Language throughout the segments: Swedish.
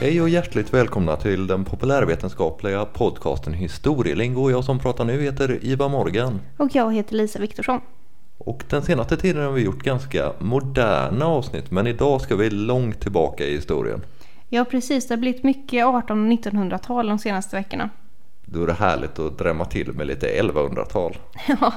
Hej och hjärtligt välkomna till den populärvetenskapliga podcasten Historielingo. Jag som pratar nu heter Ivar Morgan. Och jag heter Lisa Viktorsson. Och den senaste tiden har vi gjort ganska moderna avsnitt men idag ska vi långt tillbaka i historien. Ja precis, det har blivit mycket 1800 och 1900-tal de senaste veckorna. Då är det härligt att drämma till med lite 1100-tal. Ja,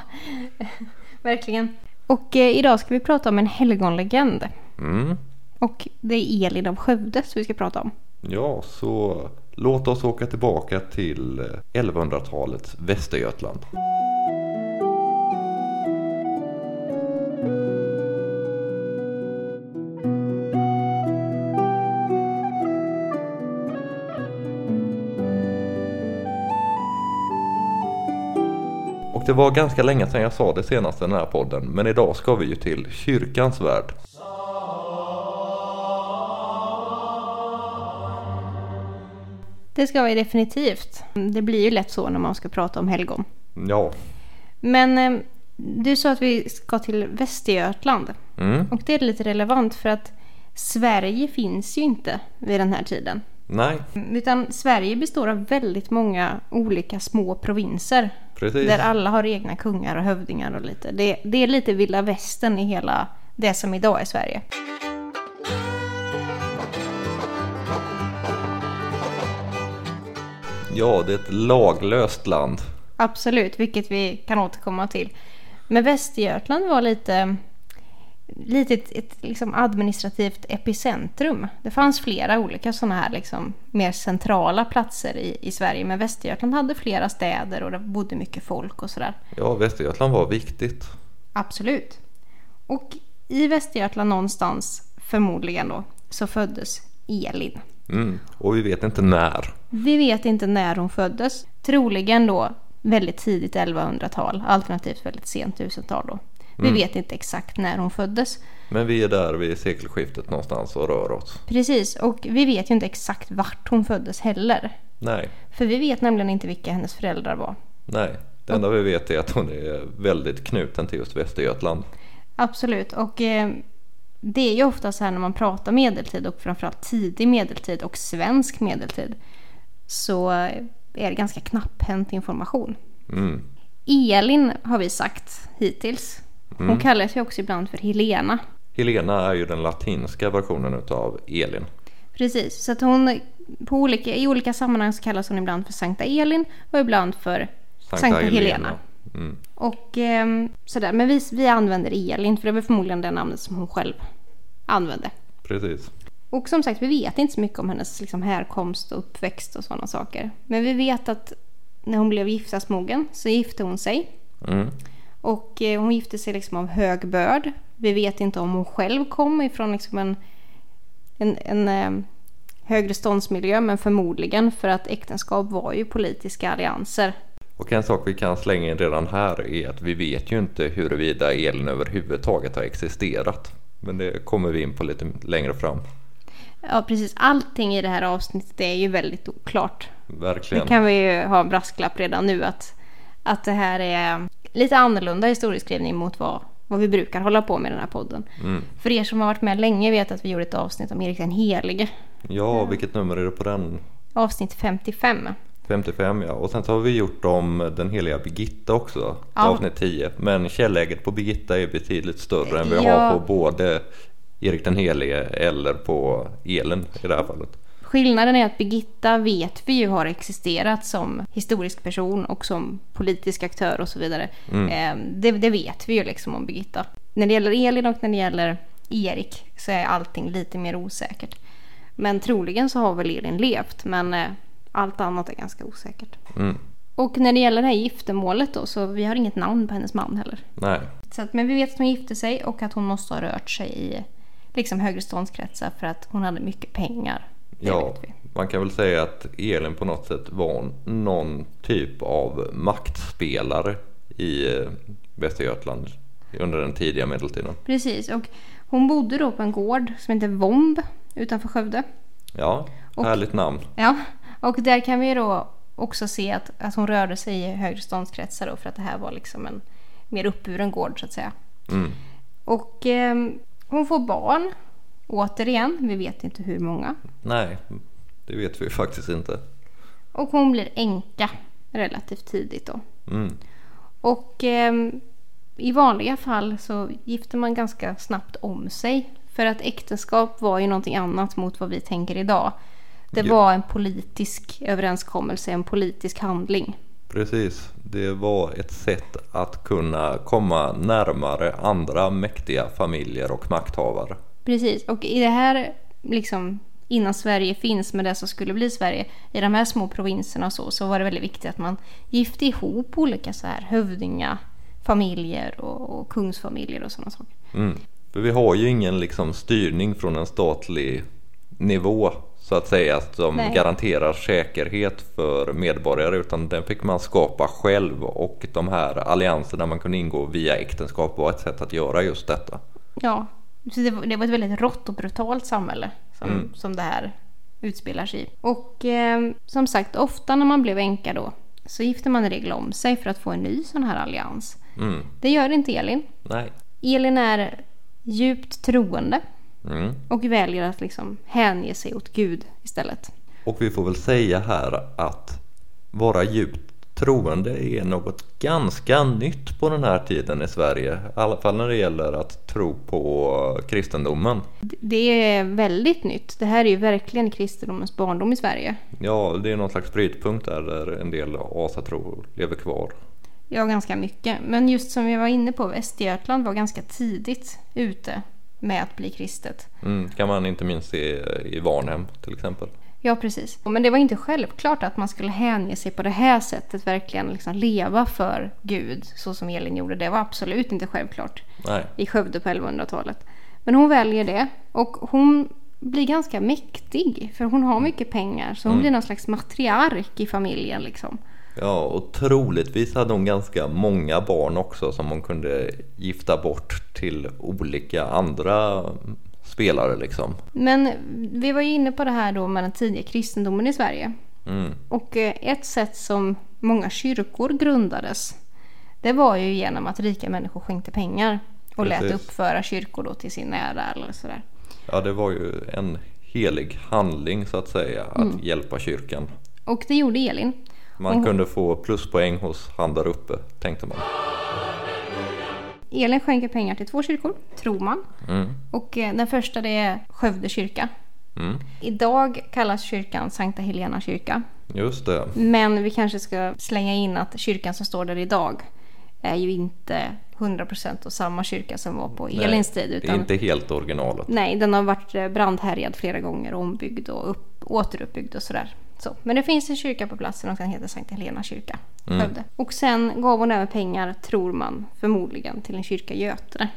verkligen. Och eh, idag ska vi prata om en helgonlegend. Mm. Och det är Elin av Skövde som vi ska prata om. Ja, så låt oss åka tillbaka till eh, 1100-talets Västergötland. Och det var ganska länge sedan jag sa det senaste i den här podden, men idag ska vi ju till kyrkans värld. Det ska vi definitivt. Det blir ju lätt så när man ska prata om helgon. Ja, Men eh, du sa att vi ska till Västergötland. mm. Och det är lite relevant för att Sverige finns ju inte vid den här tiden. nej, Utan Sverige består av väldigt många olika små provinser. precis. Där alla har egna kungar och hövdingar och lite. Det, det är lite vilda västern i hela det som idag är Sverige. Ja, det är ett laglöst land. Absolut, vilket vi kan återkomma till. Men Västergötland var lite, lite ett, ett liksom administrativt epicentrum. Det fanns flera olika sådana här liksom mer centrala platser i, i Sverige. Men Västergötland hade flera städer och det bodde mycket folk och sådär. Ja, Västergötland var viktigt. Absolut. Och i Västergötland någonstans, förmodligen då, så föddes Elin. Mm. Och vi vet inte när. Vi vet inte när hon föddes. Troligen då väldigt tidigt 1100-tal, alternativt väldigt sent 1000-tal då. Vi Mm. vet inte exakt när hon föddes. Men vi är där vid sekelskiftet någonstans och rör oss. Precis, och vi vet ju inte exakt vart hon föddes heller. Nej, För vi vet nämligen inte vilka hennes föräldrar var. nej. Det enda vi vet är att hon är väldigt knuten till just Västergötland. Absolut, och eh, det är ju ofta så här när man pratar medeltid och framförallt tidig medeltid och svensk medeltid så är det ganska knapphänt information. Mm. Elin har vi sagt hittills. Hon kallas ju också ibland för Helena. Helena är ju den latinska versionen utav Elin. Precis, så att hon på olika, i olika sammanhang så kallas hon ibland för Sankta Elin och ibland för Sankta, Helena. Mm. Och ehm, sådär, men vi, vi använder Elin för det var förmodligen det namnet som hon själv använde. Precis. Och som sagt, vi vet inte så mycket om hennes liksom, härkomst och uppväxt och sådana saker. Men vi vet att när hon blev giftasmogen så gifte hon sig. Mm. Och eh, hon gifte sig liksom av hög börd. Vi vet inte om hon själv kom ifrån liksom en, en, en eh, högre ståndsmiljö, men förmodligen för att äktenskap var ju politiska allianser. Och en sak vi kan slänga in redan här är att vi vet ju inte huruvida Elin överhuvudtaget har existerat. Men det kommer vi in på lite längre fram. Ja, precis. Allting i det här avsnittet är ju väldigt oklart. Det Verkligen. kan vi ju ha en brasklapp redan nu att, att det här är lite annorlunda historieskrivning mot vad, vad vi brukar hålla på med i den här podden. Mm. För er som har varit med länge vet att vi gjorde ett avsnitt om Erik den helige. Ja, vilket nummer är det på den? Avsnitt 55. 55 ja. Och sen så har vi gjort om den heliga Birgitta också. Ja. Avsnitt 10. Men källäget på Birgitta är betydligt större än vi Ja. har på både Erik den helige eller på Elin i det här fallet. Skillnaden är att Birgitta vet vi ju har existerat som historisk person och som politisk aktör och så vidare. Eh, Det, det vet vi ju liksom om Birgitta. När det gäller Elin och när det gäller Erik så är allting lite mer osäkert. Men troligen så har väl Elin levt men eh, allt annat är ganska osäkert. Mm. Och när det gäller det här giftermålet då så vi har inget namn på hennes man heller. Nej, Så att, men vi vet att hon gifte sig och att hon måste ha rört sig i liksom högre ståndskretsar för att hon hade mycket pengar. Det ja. Man kan väl säga att Elin på något sätt var någon typ av maktspelare i eh, Västergötland under den tidiga medeltiden. Precis, och hon bodde då på en gård som heter Vomb utanför Skövde. Ja, Och- härligt namn. Ja, och där kan vi då också se att, att hon rörde sig i högre ståndskretsar då för att det här var liksom en mer uppburen gård så att säga. Mm. Och eh, hon får barn, återigen, vi vet inte hur många. Nej, det vet vi faktiskt inte. Och hon blir änka relativt tidigt då. Mm. Och eh, i vanliga fall så gifter man ganska snabbt om sig. För att äktenskap var ju någonting annat mot vad vi tänker idag. Det var en politisk överenskommelse, en politisk handling. Precis, det var ett sätt att kunna komma närmare andra mäktiga familjer och makthavare. Precis, och i det här, liksom innan Sverige finns med det som skulle bli Sverige, i de här små provinserna så, så var det väldigt viktigt att man gifte ihop olika så här hövdinga, familjer och, och kungsfamiljer och sådana saker. Mm. För vi har ju ingen liksom styrning från en statlig nivå så att säga som Nej. garanterar säkerhet för medborgare utan den fick man skapa själv och de här allianserna man kunde ingå via äktenskap var ett sätt att göra just detta. Ja, så det, var- det var ett väldigt rått och brutalt samhälle som, Mm. som det här utspelar sig i. Och eh, som sagt, ofta när man blev änka då så gifte man i regel om sig för att få en ny sån här allians. Mm. Det gör inte Elin. Nej. Elin är djupt troende Mm. och väljer att liksom hänge sig åt Gud istället. Och vi får väl säga här att vara djupt troende är något ganska nytt på den här tiden i Sverige. I alla fall när det gäller att tro på kristendomen. Det är väldigt nytt. Det här är ju verkligen kristendomens barndom i Sverige. Ja, det är någon slags brytpunkt där, där en del asatro lever kvar. Ja, ganska mycket. Men just som vi var inne på, Västergötland var ganska tidigt ute med att bli kristet. Mm, kan man inte minst se i Varnhem till exempel. Ja, precis. Men det var inte självklart att man skulle hänge sig på det här sättet, verkligen liksom leva för Gud, så som Elin gjorde. Det var absolut inte självklart Nej, i Skövde på 1100-talet. Men hon väljer det och hon blir ganska mäktig, för hon har mycket pengar. Så hon blir någon slags matriark i familjen liksom. Ja och troligtvis hade hon ganska många barn också som hon kunde gifta bort till olika andra spelare liksom. Men vi var ju inne på det här då med den tidiga kristendomen i Sverige. Mm, Och eh, ett sätt som många kyrkor grundades det var ju genom att rika människor skänkte pengar och lät Precis. uppföra kyrkor då till sin nära eller sådär. ja, det var ju en helig handling så att säga att hjälpa kyrkan. Och det gjorde Elin. Man Hon- kunde få pluspoäng hos han där uppe tänkte man. Elin skänker pengar till två kyrkor, tror man. Mm, Och eh, den första det är Skövde kyrka. mm, Idag kallas kyrkan Sankta Helena kyrka. just det. Men vi kanske ska slänga in att kyrkan som står där idag är ju inte 100% av samma kyrka som var på Nej, Elins tid. Det är Utan inte helt originalet. Nej, den har varit eh, brandhärjad flera gånger och ombyggd och upp, återuppbyggd och sådär. Så. Men det finns en kyrka på platsen och den heter Sankt Helena kyrka, Skövde. Och sen gav hon även pengar, tror man, förmodligen till en kyrka i Götene.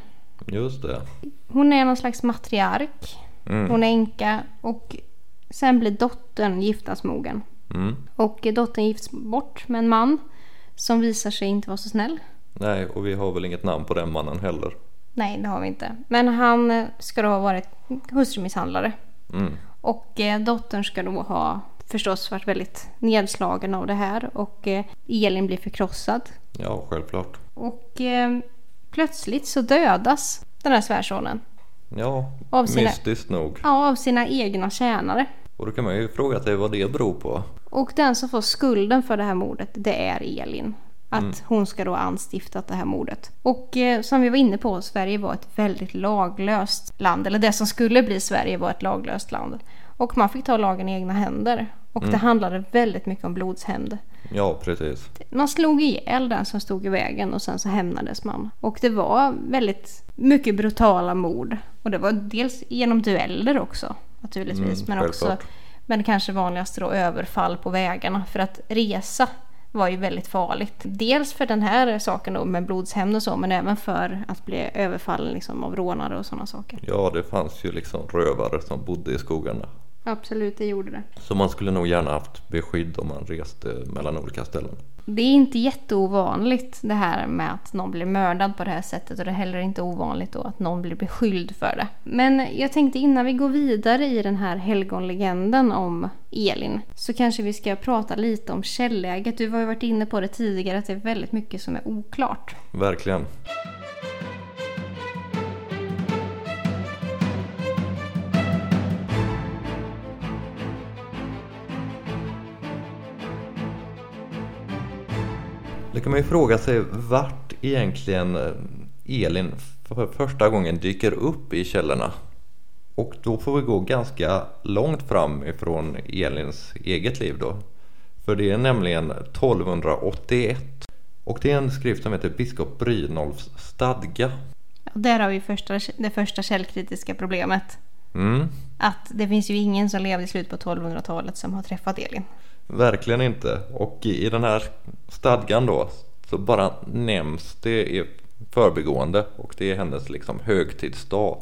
Just det. Hon är någon slags matriark. Mm. Hon är änka och sen blir dottern giftasmogen. Mm. Och dottern gifts bort med en man som visar sig inte vara så snäll. Nej, och vi har väl inget namn på den mannen heller. Nej, det har vi inte. Men han ska då ha varit hustrumisshandlare. Mm. Och eh, dottern ska då ha förstås varit väldigt nedslagen av det här och eh, Elin blir förkrossad. Ja, självklart. Och eh, plötsligt så dödas den här svärsonen. Ja, Av sina- mystiskt nog. Ja, av sina egna tjänare. Och då kan man ju fråga sig vad det beror på. Och den som får skulden för det här mordet, det är Elin. Att hon ska då ha anstiftat det här mordet. Och eh, som vi var inne på, Sverige var ett väldigt laglöst land. Eller det som skulle bli Sverige var ett laglöst land. Och man fick ta lagen i egna händer. Och det handlade väldigt mycket om blodshämnd. Ja, precis. Man slog ihjäl den som stod i vägen och sen så hämnades man. Och det var väldigt mycket brutala mord. Och det var dels genom dueller också naturligtvis. Mm, men också, men kanske vanligast då överfall på vägarna. För att resa var ju väldigt farligt. Dels för den här saken då med blodshämnd och så. Men även för att bli överfallen liksom av rånare och sådana saker. Ja, det fanns ju liksom rövare som bodde i skogarna. Absolut, det gjorde det. Så man skulle nog gärna haft beskydd om man reste mellan olika ställen. Det är inte jätteovanligt det här med att någon blir mördad på det här sättet och det är heller inte ovanligt då att någon blir beskylld för det. Men jag tänkte innan vi går vidare i den här helgonlegenden om Elin så kanske vi ska prata lite om källäget. Du har ju varit inne på det tidigare att det är väldigt mycket som är oklart. Verkligen. Det kan man ju fråga sig vart egentligen eh, Elin för första gången dyker upp i källorna. Och då får vi gå ganska långt fram ifrån Elins eget liv då. För det är nämligen 1281 och det är en skrift som heter Biskop Brynolfs stadga. Och där har vi första, det första källkritiska problemet. Mm. Att det finns ju ingen som levde i slutet på 1200-talet som har träffat Elin. Verkligen inte. Och i den här stadgan då så bara nämns det i förbigående och det är hennes liksom högtidsdag,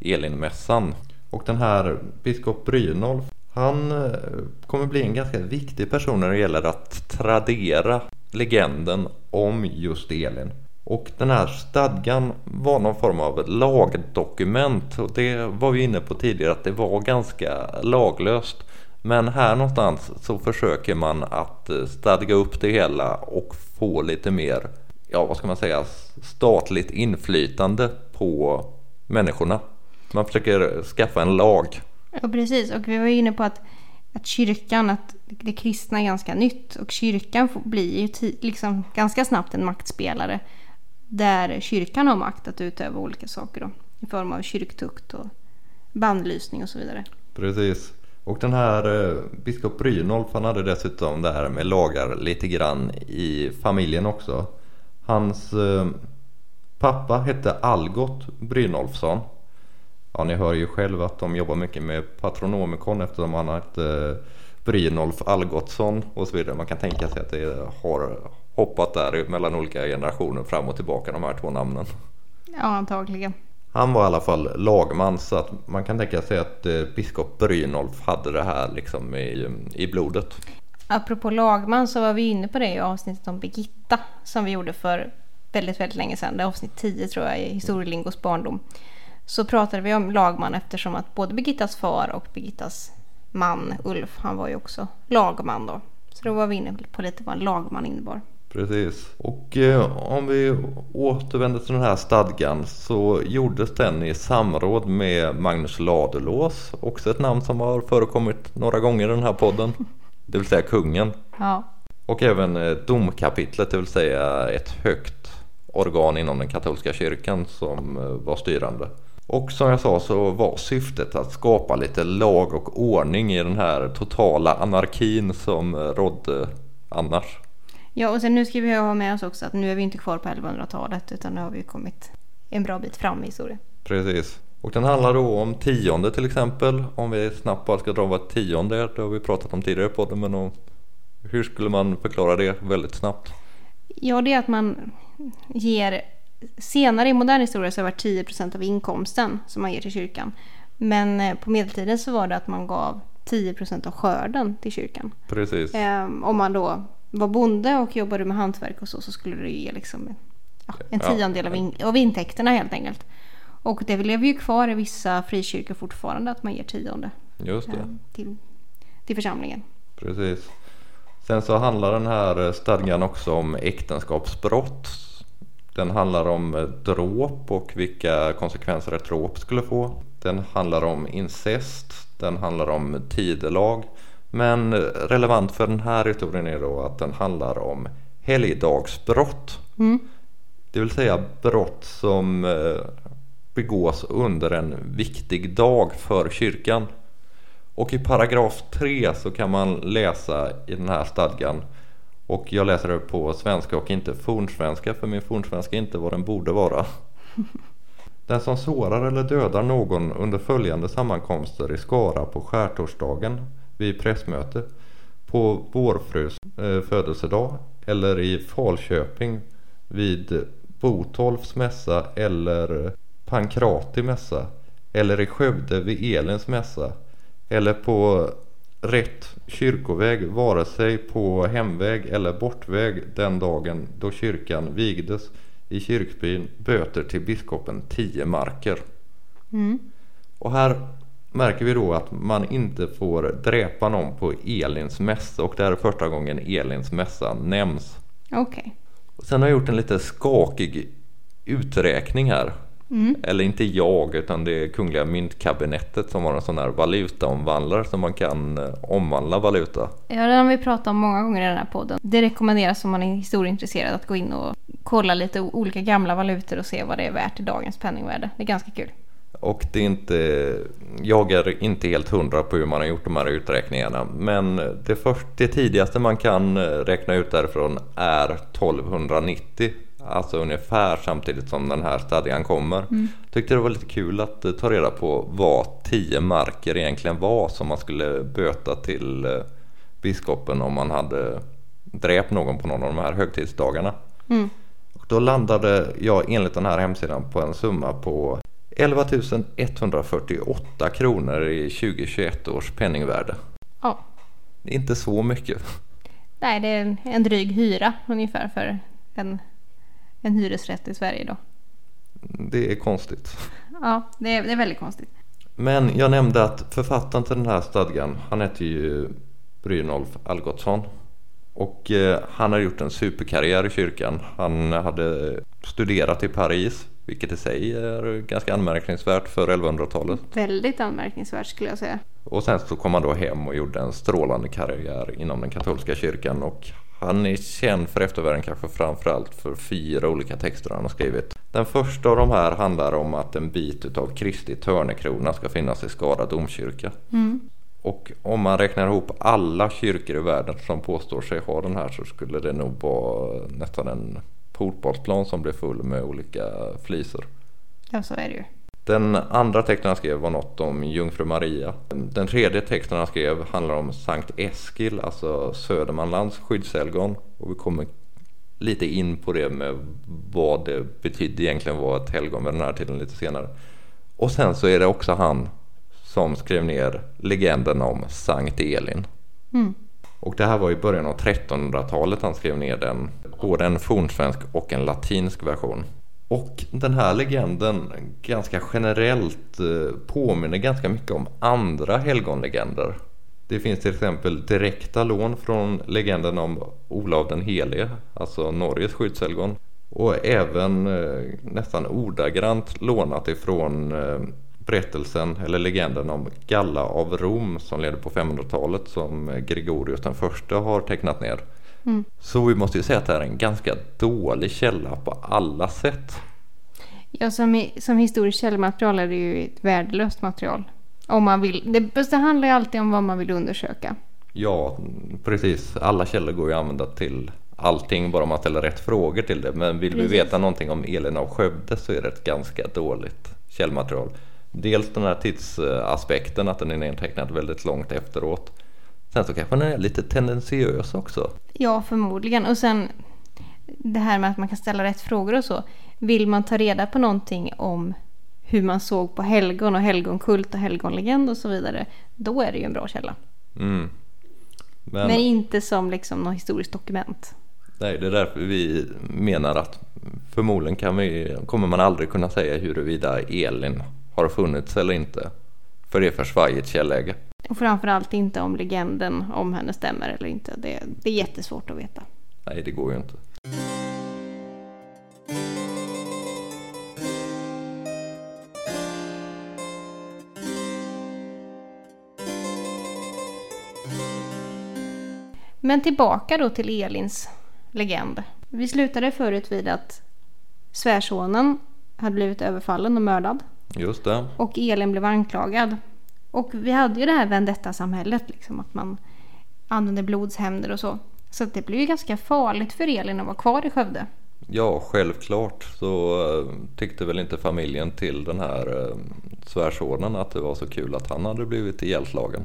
Elinmässan. Och den här biskop Brynolf, han eh, kommer bli en ganska viktig person när det gäller att tradera legenden om just Elin. Och den här stadgan var någon form av lagdokument och det var vi inne på tidigare att det var ganska laglöst. Men här någonstans så försöker man att eh, stadga upp det hela och få lite mer, ja vad ska man säga, statligt inflytande på människorna. Man försöker skaffa en lag. Ja precis och vi var inne på att, att kyrkan, att det kristna är ganska nytt och kyrkan blir ju liksom ganska snabbt en maktspelare där kyrkan har makt att utöva olika saker då, i form av kyrktukt och bandlysning och så vidare. Precis. Och den här eh, biskop Brynolf han hade dessutom det här med lagar lite grann i familjen också. Hans eh, pappa hette Algot Brynolfsson. Ja, ni hör ju själv att de jobbar mycket med patronomikon eftersom han hette eh, Brynolf Algotsson och så vidare. Man kan tänka sig att det har hoppat där mellan olika generationer fram och tillbaka de här två namnen. Ja, antagligen. Han var i alla fall lagman så att man kan tänka sig att eh, biskop Brynolf hade det här liksom i, i blodet. Apropå lagman så var vi inne på det i avsnittet om Birgitta som vi gjorde för väldigt, väldigt länge sedan. Det är avsnitt 10 tror jag i historielingos barndom. Så pratade vi om lagman eftersom att både Birgittas far och Birgittas man Ulf, han var ju också lagman då. Så då var vi inne på lite vad en lagman innebar. Precis. Och eh, om vi återvänder till den här stadgan så gjordes den i samråd med Magnus Ladulås. Också ett namn som har förekommit några gånger i den här podden. Det vill säga kungen. Ja. Och även eh, domkapitlet, det vill säga ett högt organ inom den katolska kyrkan som eh, var styrande. Och som jag sa så var syftet att skapa lite lag och ordning i den här totala anarkin som rådde annars. Ja, och sen nu ska vi ha med oss också att nu är vi inte kvar på 1100-talet utan nu har vi kommit en bra bit fram i historien. Precis. Och den handlar då om tionde till exempel. Om vi snabbt bara ska dra vad tionde är. Det har vi pratat om tidigare på det. Men hur skulle man förklara det väldigt snabbt? Ja, det är att man ger... Senare i modern historia så har det varit 10 procent av inkomsten som man ger till kyrkan. Men eh, på medeltiden så var det att man gav 10 procent av skörden till kyrkan. Precis. Um, om man då var bonde och jobbade med hantverk och så, så skulle det ge liksom ja, en tiondel av, in, av intäkterna helt enkelt. Och det lever ju kvar i vissa frikyrkor fortfarande att man ger tionde Just det. Um, till, till församlingen. Precis. Sen så handlar den här stadgan också om äktenskapsbrott. Den handlar om dråp och vilka konsekvenser ett dråp skulle få. Den handlar om incest. Den handlar om tidelag. Men relevant för den här historien är då att den handlar om helgdagsbrott. Mm. Det vill säga brott som eh, begås under en viktig dag för kyrkan. Och i paragraf 3 så kan man läsa i den här stadgan och jag läser det på svenska och inte fornsvenska för min fornsvenska är inte vad den borde vara. Den som sårar eller dödar någon under följande sammankomster i Skara på skärtorsdagen vid pressmöte på vårfrus eh, födelsedag eller i Falköping vid Botolfs mässa eller Pankrati mässa eller i Skövde vid Elens mässa eller på rätt kyrkoväg vare sig på hemväg eller bortväg den dagen då kyrkan vigdes i kyrkbyn böter till biskopen 10 marker. Mm. Och här märker vi då att man inte får dräpa någon på Elins mässa och det här är första gången Elins mässa nämns. Okej. Okay. Sen har jag gjort en lite skakig uträkning här. Eller inte jag, utan det är Kungliga Myntkabinettet som har en sån här valutaomvandlare som man kan eh, omvandla valuta. Ja, det har vi pratat om många gånger i den här podden. Det rekommenderas om man är historieintresserad att gå in och kolla lite olika gamla valutor och se vad det är värt i dagens penningvärde. Det är ganska kul. Och det är inte, jag är inte helt hundra på hur man har gjort de här uträkningarna. Men det, först, det tidigaste man kan räkna ut därifrån är 1290. Alltså ungefär samtidigt som den här stadgan kommer. Mm. Tyckte det var lite kul att ta reda på vad 10 marker egentligen var som man skulle böta till eh, biskopen om man hade dräpt någon på någon av de här högtidsdagarna. Mm. Och då landade jag enligt den här hemsidan på en summa på 11 148 kronor i 2021 års penningvärde. Ja. Inte så mycket. Nej, det är en, en dryg hyra ungefär för en, en hyresrätt i Sverige då. Det är konstigt. Ja, det är, det är väldigt konstigt. Men jag nämnde att författaren till den här stadgan, han heter ju Brynolf Algotsson. Och eh, han har gjort en superkarriär i kyrkan. Han hade studerat i Paris vilket i sig är ganska anmärkningsvärt för 1100-talet. Väldigt anmärkningsvärt skulle jag säga. Och sen så kom han då hem och gjorde en strålande karriär inom den katolska kyrkan och han är känd för eftervärlden kanske framförallt för fyra olika texter han har skrivit. Den första av de här handlar om att en bit utav Kristi törnekrona ska finnas i Skara domkyrka. Mm. Och om man räknar ihop alla kyrkor i världen som påstår sig ha den här så skulle det nog vara nästan en fotbollsplan som blev full med olika flisor. Ja, så är det ju. Den andra texten han skrev var något om Jungfru Maria. Den tredje texten han skrev handlar om Sankt Eskil, alltså Södermanlands skyddshelgon. Och vi kommer lite in på det med vad det betydde egentligen var ett helgon vid den här tiden lite senare. Och sen så är det också han som skrev ner legenden om Sankt Elin. Mm. Och det här var i början av 1300-talet han skrev ner den. Både en fornsvensk och en latinsk version. Och den här legenden ganska generellt eh, påminner ganska mycket om andra helgonlegender. Det finns till exempel direkta lån från legenden om Olav den helige, alltså Norges skyddshelgon. Och även eh, nästan ordagrant lånat ifrån eh, berättelsen eller legenden om Galla av Rom som levde på 500-talet som Gregorius den första har tecknat ner. Mm. Så vi måste ju säga att det här är en ganska dålig källa på alla sätt. Ja, som, som historiskt källmaterial är det ju ett värdelöst material. Om man vill. Det, det handlar ju alltid om vad man vill undersöka. Ja, precis. Alla källor går ju att använda till allting bara man ställer rätt frågor till det. Men vill precis. vi veta någonting om Elin av Skövde så är det ett ganska dåligt källmaterial. Dels den här tidsaspekten att den är nedtecknad väldigt långt efteråt. Sen så kanske den är lite tendentiös också. Ja, förmodligen. Och sen det här med att man kan ställa rätt frågor och så. Vill man ta reda på någonting om hur man såg på helgon och helgonkult och helgonlegend och så vidare. Då är det ju en bra källa. Mm. Men, Men, inte som liksom något historiskt dokument. Nej, det är därför vi menar att förmodligen kan vi, kommer man aldrig kunna säga huruvida Elin har funnits eller inte. För det är för svajigt källäge. Och framförallt inte om legenden om henne stämmer eller inte. Det, det är jättesvårt att veta. Nej, det går ju inte. Men tillbaka då till Elins legend. Vi slutade förut vid att svärsonen hade blivit överfallen och mördad. Just det. Och Elin blev anklagad. Och vi hade ju det här vendetta-samhället, liksom, att man använde blodshämnder och så. Så det blev ju ganska farligt för Elin att vara kvar i Skövde. Ja, självklart så uh, tyckte väl inte familjen till den här uh, svärsonen att det var så kul att han hade blivit ihjälslagen.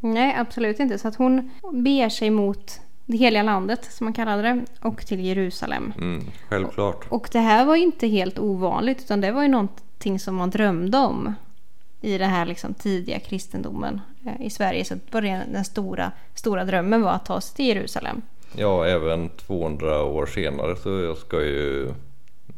Nej, absolut inte. Så att hon beger sig mot det heliga landet som man kallade det och till Jerusalem. Mm, självklart. Och, och det här var ju inte helt ovanligt utan det var ju någonting som man drömde om i den här liksom tidiga kristendomen eh, i Sverige. Så början, den stora, stora drömmen var att ta sig till Jerusalem. Ja, även 200 år senare så ska ju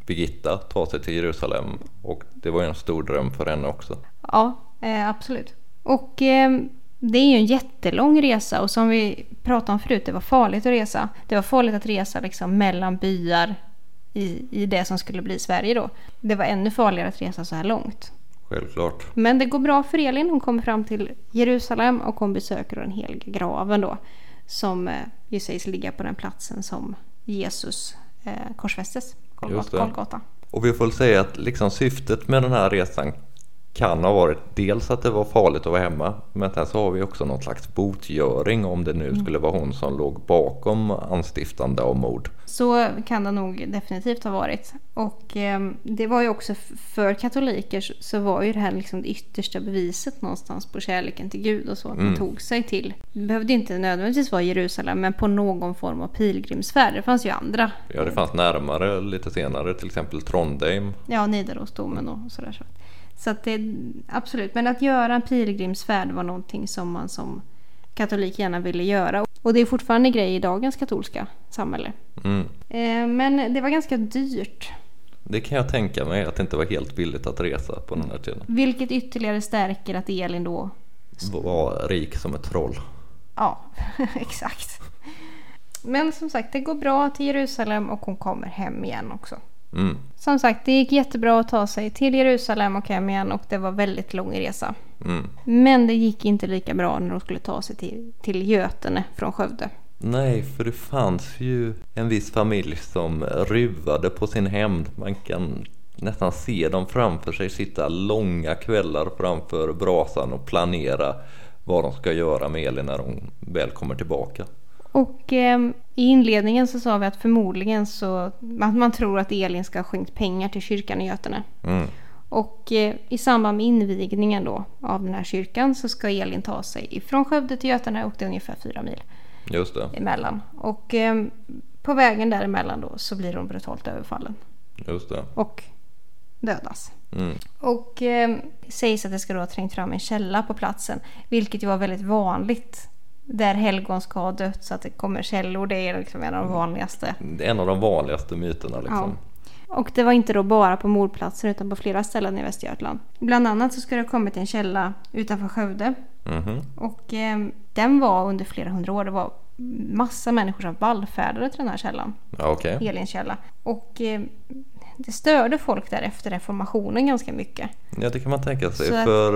Birgitta ta sig till Jerusalem och det var ju en stor dröm för henne också. Ja, eh, absolut. Och eh, det är ju en jättelång resa och som vi pratade om förut, det var farligt att resa. Det var farligt att resa liksom mellan byar i, i det som skulle bli Sverige då. Det var ännu farligare att resa så här långt. Självklart. Men det går bra för Elin. Hon kommer fram till Jerusalem och hon besöker den heliga graven då. Som eh, ju sägs ligga på den platsen som Jesus eh, korsfästes. Golgata. Och vi får säga att liksom syftet med den här resan kan ha varit dels att det var farligt att vara hemma men sen så har vi också någon slags botgöring om det nu skulle vara hon som låg bakom anstiftande av mord. Så kan det nog definitivt ha varit. Och eh, det var ju också för katoliker så- var ju det här liksom det yttersta beviset någonstans på kärleken till Gud och så. Att man tog sig till, det behövde inte nödvändigtvis vara Jerusalem men på någon form av pilgrimsfärd. Det fanns ju andra. Ja, det fanns närmare lite senare, till exempel Trondheim. Ja, Nidarosdomen och sådär. Så, så att det, absolut, men att göra en pilgrimsfärd var någonting som man som katolik gärna ville göra. Och det är fortfarande grej i dagens katolska samhälle. Mm. Eh, men det var ganska dyrt. Det kan jag tänka mig att det inte var helt billigt att resa på den här tiden. Vilket ytterligare stärker att Elin då... Var rik som ett troll. Ja, exakt. Men som sagt, det går bra till Jerusalem och hon kommer hem igen också. Mm. Som sagt, det gick jättebra att ta sig till Jerusalem och hem igen och det var väldigt lång resa. Mm. Men det gick inte lika bra när de skulle ta sig till, till Götene från Skövde. Nej, för det fanns ju en viss familj som ruvade på sin hämnd. Man kan nästan se dem framför sig sitta långa kvällar framför brasan och planera vad de ska göra med Elin när hon väl kommer tillbaka. Och eh, i inledningen så sa vi att förmodligen så... Att man tror att Elin ska ha skänkt pengar till kyrkan i Götene. Mm. Och eh, i samband med invigningen då av den här kyrkan så ska Elin ta sig ifrån Skövde till Götene och det är ungefär fyra mil Just det, emellan. Och eh, på vägen däremellan då så blir hon brutalt överfallen just det. och dödas. Mm. Och eh, sägs att det ska då ha trängt fram en källa på platsen, vilket ju var väldigt vanligt. Där helgon ska ha dött så att det kommer källor, det är liksom en av de vanligaste. Det är en av de vanligaste myterna liksom. Och det var inte då bara på mordplatsen utan på flera ställen i Västergötland. Bland annat så ska det ha kommit en källa utanför Skövde. Mhm. Och eh, den var under flera hundra år. Det var massa människor som vallfärdade till den här källan. Ja, okej. Elins källa. Och eh, det störde folk där efter reformationen ganska mycket. Ja, det kan man tänka sig. Så För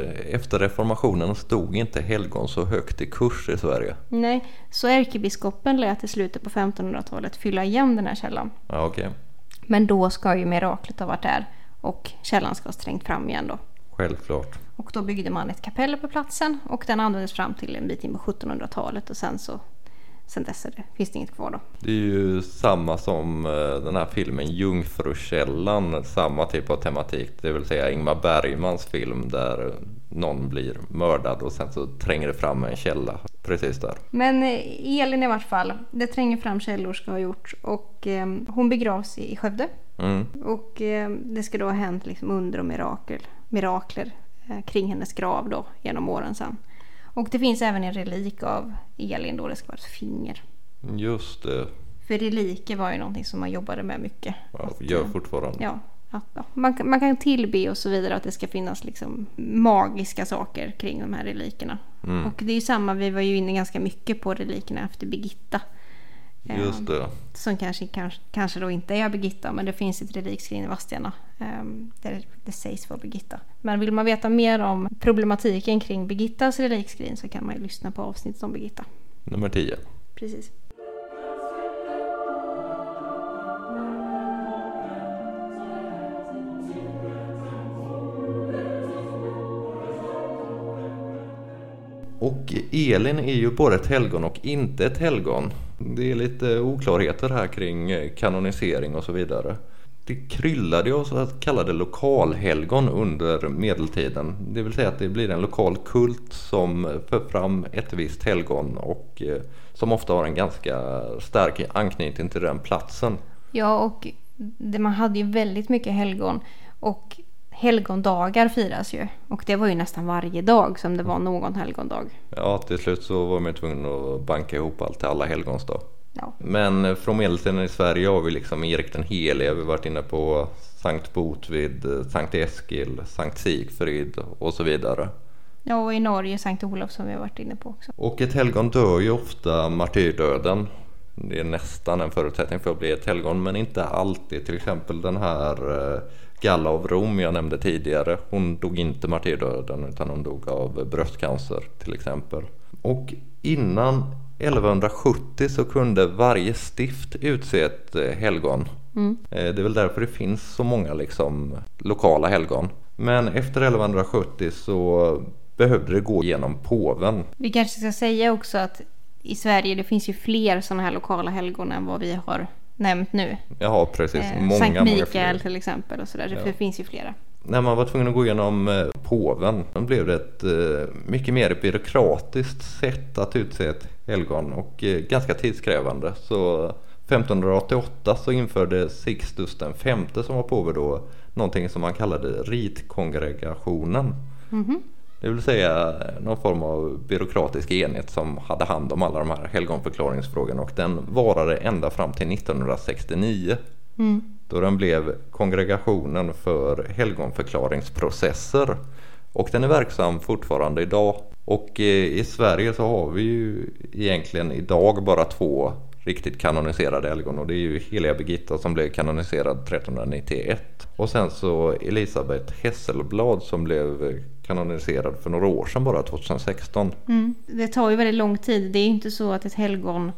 eh, efter reformationen stod inte helgon så högt i kurs i Sverige. Nej, så ärkebiskopen lät i slutet på 1500-talet fylla igen den här källan. Ja, okej. Men då ska ju miraklet ha varit där och källan ska ha strängt fram igen då. Självklart. Och då byggde man ett kapell på platsen och den användes fram till en bit in på 1700-talet och sen så sen dess är det, finns det inget kvar då. Det är ju samma som eh, den här filmen Jungfrukällan, samma typ av tematik. Det vill säga Ingmar Bergmans film där någon blir mördad och sen så tränger det fram en källa precis där. Men eh, Elin i vart fall, det tränger fram källor ska ha gjort och eh, hon begravs i Skövde. Mm. Och eh, det ska då ha hänt liksom under och mirakel, mirakler eh, kring hennes grav då genom åren sen. Och det finns även en relik av Elin då, det ska vara ett finger. Just det, För reliker var ju någonting som man jobbade med mycket. ja, Att, gör eh, fortfarande. Ja, att, ja, man, kan- man kan tillbe och så vidare att det ska finnas liksom magiska saker kring de här relikerna. Mm. Och det är ju samma, vi var ju inne ganska mycket på relikerna efter Birgitta. Just det. Som kanske, kanske, kanske då inte är Birgitta, men det finns ett relikskrin i Vadstena ehm, där det sägs vara Birgitta. Men vill man veta mer om problematiken kring Birgittas relikskrin så kan man ju lyssna på avsnittet om Birgitta. Nummer 10. Precis. Och Elin är ju både ett helgon och inte ett helgon. Det är lite oklarheter här kring eh, kanonisering och så vidare. Det kryllade ju av så kallade lokalhelgon under medeltiden. Det vill säga att det blir en lokal kult som för fram ett visst helgon och eh, som ofta har en ganska stark anknytning till den platsen. Ja, och det, man hade ju väldigt mycket helgon. Och helgondagar firas ju. Och det var ju nästan varje dag som det var någon helgondag. Ja, till slut så var man tvungen att banka ihop allt till alla helgons då. Ja. Men från medeltiden i Sverige har vi liksom Erik den helige, vi har varit inne på Sankt Botvid, Sankt Eskil, Sankt Sigfrid och så vidare. ja, och i Norge Sankt Olof som vi har varit inne på också. Och ett helgon dör ju ofta martyrdöden. Det är nästan en förutsättning för att bli ett helgon men inte alltid. Till exempel den här eh, Galla av Rom jag nämnde tidigare. Hon dog inte martyrdöden utan hon dog av bröstcancer till exempel. Och innan 1170 så kunde varje stift utse ett eh, helgon. Mm. Det är väl därför det finns så många liksom lokala helgon. Men efter 1170 så behövde det gå genom påven. Vi kanske ska säga också att i Sverige det finns ju fler sådana här lokala helgon än vad vi har nämnt nu. Jaha, precis. Eh, många, Sankt Mikael många till exempel och sådär. Ja. Det finns ju flera. När man var tvungen att gå igenom eh, påven då blev det ett eh, mycket mer byråkratiskt sätt att utse ett helgon och ganska tidskrävande. Så 1588 så införde Sixtus den femte som var påve då någonting som man kallade ritkongregationen. Mm -hmm. Det vill säga någon form av byråkratisk enhet som hade hand om alla de här helgonförklaringsfrågorna och den varade ända fram till 1969. Mm. Då den blev kongregationen för helgonförklaringsprocesser. Och den är verksam fortfarande idag. Och eh, i Sverige så har vi ju egentligen idag bara två riktigt kanoniserade helgon och det är ju heliga Birgitta som blev kanoniserad 1391 och sen så Elisabeth Hesselblad som blev kanoniserad för några år sedan bara 2016. Mm. Det tar ju väldigt lång tid. Det är inte så att ett helgon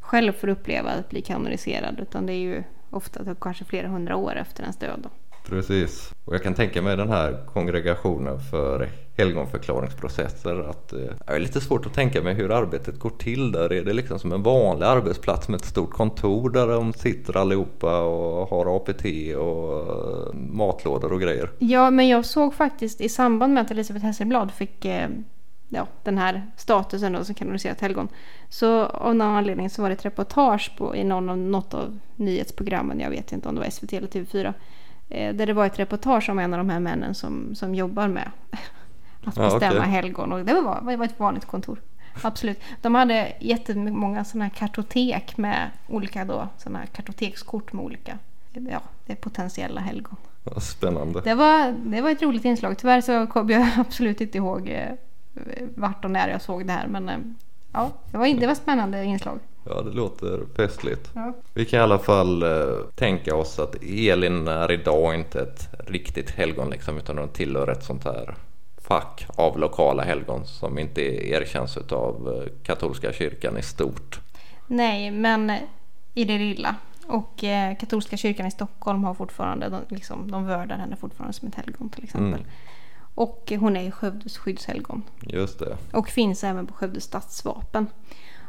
själv får uppleva att bli kanoniserad utan det är ju ofta kanske flera hundra år efter ens död. Då. Precis. Och jag kan tänka mig den här kongregationen för helgonförklaringsprocesser att eh, det är lite svårt att tänka mig hur arbetet går till där. Är det liksom som en vanlig arbetsplats med ett stort kontor där de sitter allihopa och har APT och eh, matlådor och grejer? Ja, men jag såg faktiskt i samband med att Elisabeth Hesselblad fick eh, ja, den här statusen då som kanoniserat helgon. Så av någon anledning så var det ett reportage på, i någon, något av nyhetsprogrammen, jag vet inte om det var SVT eller TV4, där det var ett reportage om en av de här männen som, som jobbar med att bestämma ja, okay. helgon. Och det var, det var ett vanligt kontor. Absolut. De hade jättemånga sådana här kartotek med olika då, sådana här kartotekskort med olika ja, det är potentiella helgon. spännande. Det var, det var ett roligt inslag. Tyvärr så kom jag absolut inte ihåg eh, vart och när jag såg det här. Men eh, ja, det var, det var spännande inslag. Ja, det låter festligt. Ja. Vi kan i alla fall eh, tänka oss att Elin är idag inte ett riktigt helgon liksom, utan hon tillhör ett sånt här fack av lokala helgon som inte erkänns av eh, katolska kyrkan i stort. Nej, men i det lilla. Och eh, katolska kyrkan i Stockholm har fortfarande, de, liksom, de vördar henne fortfarande som ett helgon till exempel. Mm. Och hon är ju Skövdes skyddshelgon. Just det. Och finns även på Skövdes stadsvapen.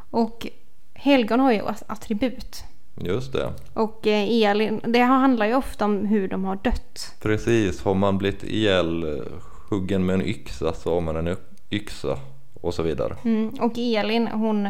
Och helgon har ju attribut. Just det. Och eh, Elin, det handlar ju ofta om hur de har dött. Precis, har man blivit ihjälhuggen med en yxa så har man en yxa och så vidare. Mm, och Elin hon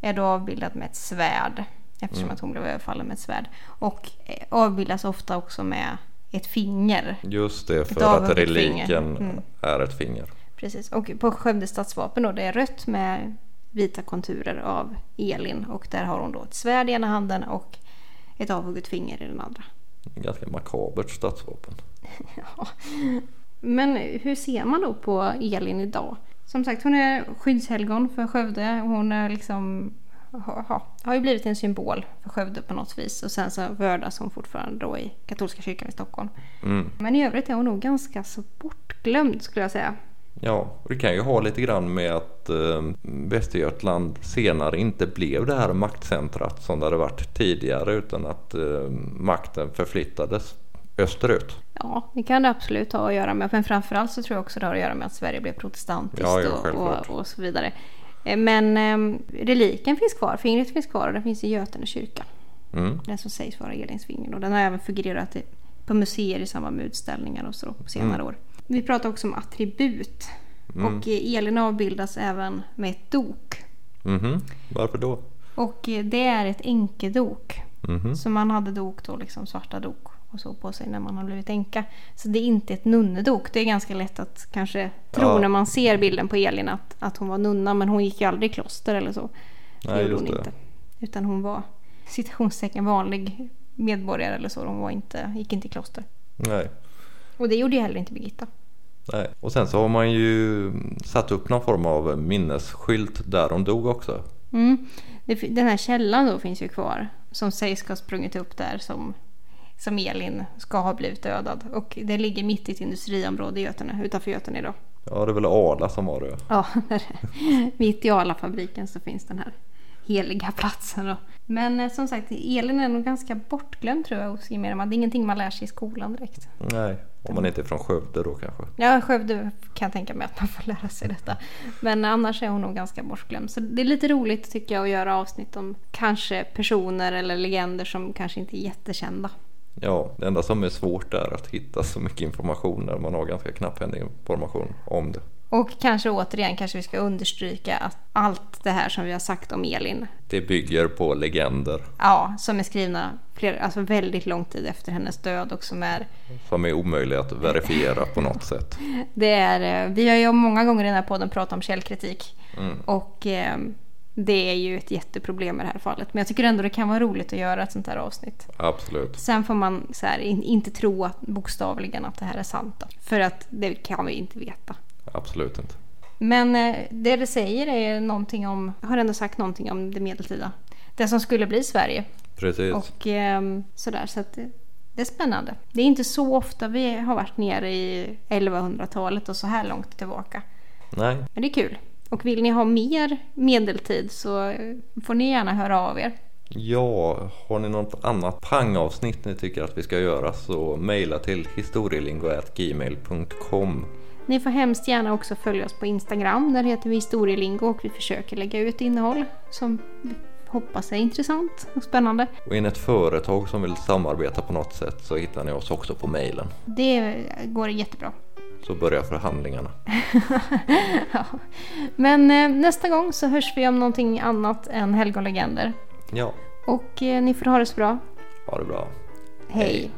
är då avbildad med ett svärd eftersom mm. att hon blev överfallen med ett svärd. Och eh, avbildas ofta också med ett finger. Just det, för att reliken mm. är ett finger. Precis, och på Skövde stadsvapen då det är rött med vita konturer av Elin och där har hon då ett svärd i ena handen och ett avhugget finger i den andra. Ganska makabert stadsvapen. ja. Men hur ser man då på Elin idag? Som sagt, hon är skyddshelgon för Skövde. Hon är liksom, ha, har ju blivit en symbol för Skövde på något vis. Och sen så vördas hon fortfarande då i katolska kyrkan i Stockholm. Mm. Men i övrigt är hon nog ganska så bortglömd skulle jag säga. Ja, och det kan ju ha lite grann med att eh, Västergötland senare inte blev det här maktcentrat som det hade varit tidigare utan att eh, makten förflyttades österut. Ja, det kan det absolut ha att göra med. Men framförallt så tror jag också det har att göra med att Sverige blev protestantiskt ja, ja, och, och, så vidare. Eh, men eh, reliken finns kvar, fingret finns kvar och den finns i Götene kyrka. Mm. Den som sägs vara Elins finger och den har även fungerat på museer i samband med utställningar och så på senare mm. år. Vi pratar också om attribut. Mm. Och Elin avbildas även med ett dok. Mm. Varför då? Och det är ett enkedok. Mm. Så man hade dok då, liksom svarta dok och så på sig när man har blivit änka. Så det är inte ett nunnedok. Det är ganska lätt att kanske tro ja. när man ser bilden på Elin att, att hon var nunna. Men hon gick ju aldrig i kloster eller så. Nej, just det. Inte. Utan hon var citationstecken vanlig medborgare eller så. Hon var inte, gick inte i kloster. Nej. Och det gjorde ju heller inte Birgitta. Nej. Och sen så har man ju satt upp någon form av minnesskylt där hon dog också. Mm. den här källan då finns ju kvar. Som sägs ska ha sprungit upp där som, som Elin ska ha blivit dödad. Och det ligger mitt i ett industriområde i Götene, utanför Götene idag. Ja, det är väl Arla som har det. Ja, mitt i Arla-fabriken så finns den här heliga platsen då. Men eh, som sagt, Elin är nog ganska bortglömd tror jag hos gemene man. Det är ingenting man lär sig i skolan direkt. Nej, om man inte är från Skövde då kanske. Ja, Skövde kan jag tänka mig att man får lära sig detta. Men annars är hon nog ganska bortglömd. Så det är lite roligt tycker jag att göra avsnitt om kanske personer eller legender som kanske inte är jättekända. Ja, det enda som är svårt är att hitta så mycket information när man har ganska knapphändig information om det. Och kanske återigen kanske vi ska understryka att allt det här som vi har sagt om Elin. Det bygger på legender. Ja, som är skrivna fler, alltså väldigt lång tid efter hennes död och som är... Som är omöjliga att verifiera på något sätt. Det är, vi har ju många gånger i den här podden pratat om källkritik. Mm. Och eh, det är ju ett jätteproblem i det här fallet. Men jag tycker ändå det kan vara roligt att göra ett sånt här avsnitt. Absolut. Sen får man så här, in, inte tro att, bokstavligen att det här är sant. Då. För att det kan vi inte veta. Absolut inte. Men eh, det det säger är någonting om, har ändå sagt någonting om det medeltida. Det som skulle bli Sverige. Precis. Och eh, sådär. Så att det, det är spännande. Det är inte så ofta vi har varit nere i 1100-talet och så här långt tillbaka. Nej. Men det är kul. Och vill ni ha mer medeltid så får ni gärna höra av er. Ja, har ni något annat pangavsnitt ni tycker att vi ska göra så mejla till historielingo.gmail.com Ni får hemskt gärna också följa oss på Instagram. Där heter vi historielingo och vi försöker lägga ut innehåll som vi hoppas är intressant och spännande. Och är ni ett företag som vill samarbeta på något sätt så hittar ni oss också på mejlen. Det går jättebra. Så börjar förhandlingarna. ja. Men eh, nästa gång så hörs vi om någonting annat än helgonlegender. Ja. Och eh, ni får ha det så bra. Ha det bra. Hej. Hej.